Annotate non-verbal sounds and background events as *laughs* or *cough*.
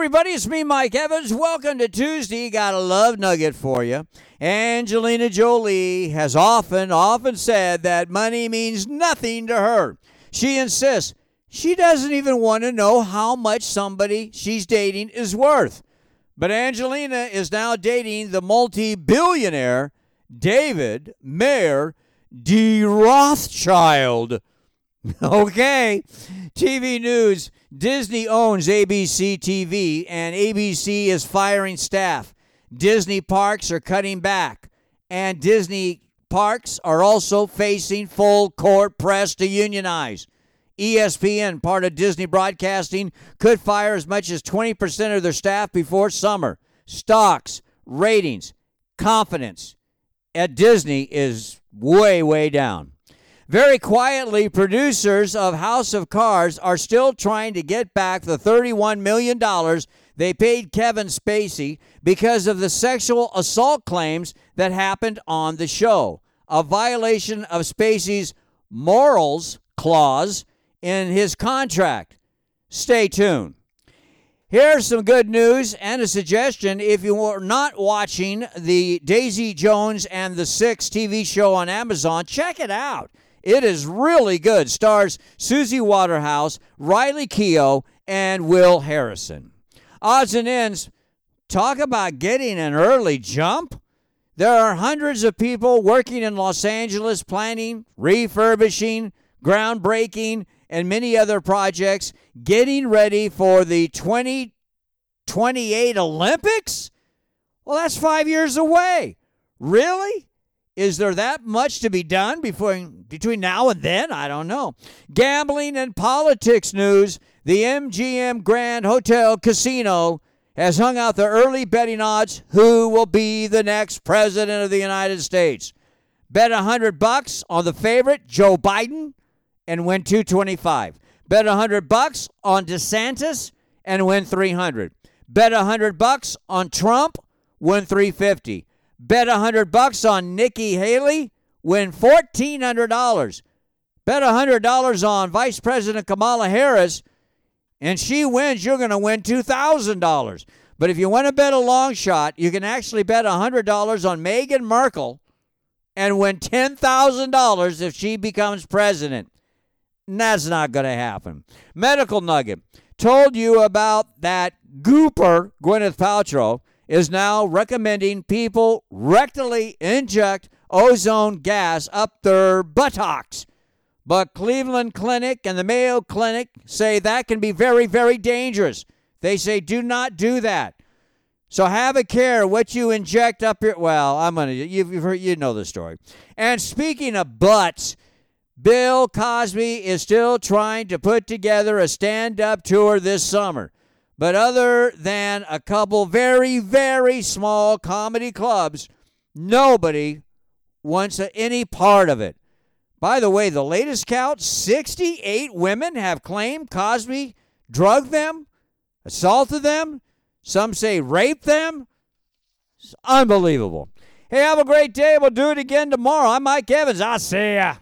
everybody, it's me, Mike Evans. Welcome to Tuesday. Got a love nugget for you. Angelina Jolie has often, often said that money means nothing to her. She insists she doesn't even want to know how much somebody she's dating is worth. But Angelina is now dating the multi billionaire David Mayer de Rothschild. *laughs* Okay. TV news Disney owns ABC TV, and ABC is firing staff. Disney parks are cutting back, and Disney parks are also facing full court press to unionize. ESPN, part of Disney Broadcasting, could fire as much as 20% of their staff before summer. Stocks, ratings, confidence at Disney is way, way down. Very quietly, producers of House of Cards are still trying to get back the $31 million they paid Kevin Spacey because of the sexual assault claims that happened on the show, a violation of Spacey's morals clause in his contract. Stay tuned. Here's some good news and a suggestion. If you are not watching the Daisy Jones and the Six TV show on Amazon, check it out. It is really good. Stars Suki Waterhouse, Riley Keough, and Will Harrison. Odds and ends. Talk about getting an early jump. There are hundreds of people working in Los Angeles planning, refurbishing, groundbreaking, and many other projects getting ready for the 2028 Olympics? Well, that's five years away. Really? Is there that much to be done before, between now and then? I don't know. Gambling and politics news the MGM Grand Hotel Casino has hung out the early betting odds who will be the next president of the United States. Bet a 100 bucks on the favorite Joe Biden and win 225. Bet a 100 bucks on DeSantis and win 300. Bet a 100 bucks on Trump, win 350. Bet a 100 bucks on Nikki Haley, win $1400. Bet a $100 on Vice President Kamala Harris and she wins, you're going to win $2,000. But if you want to bet a long shot, you can actually bet $100 on Meghan Markle and win $10,000 if she becomes president. And that's not going to happen. Medical Nugget told you about that gooper, Gwyneth Paltrow, is now recommending people rectally inject ozone gas up their buttocks. But Cleveland Clinic and the Mayo Clinic say that can be very, very dangerous. They say do not do that. So have a care what you inject up your. Well, I'm gonna. You've, heard. You know the story. And speaking of butts, Bill Cosby is still trying to put together a stand-up tour this summer. But other than a couple very, very small comedy clubs, nobody wants any part of it. By the way, the latest count 68 women have claimed Cosby drugged them, assaulted them. Some say raped them. It's unbelievable. Hey, have a great day. We'll do it again tomorrow. I'm Mike Evans. I'll see ya.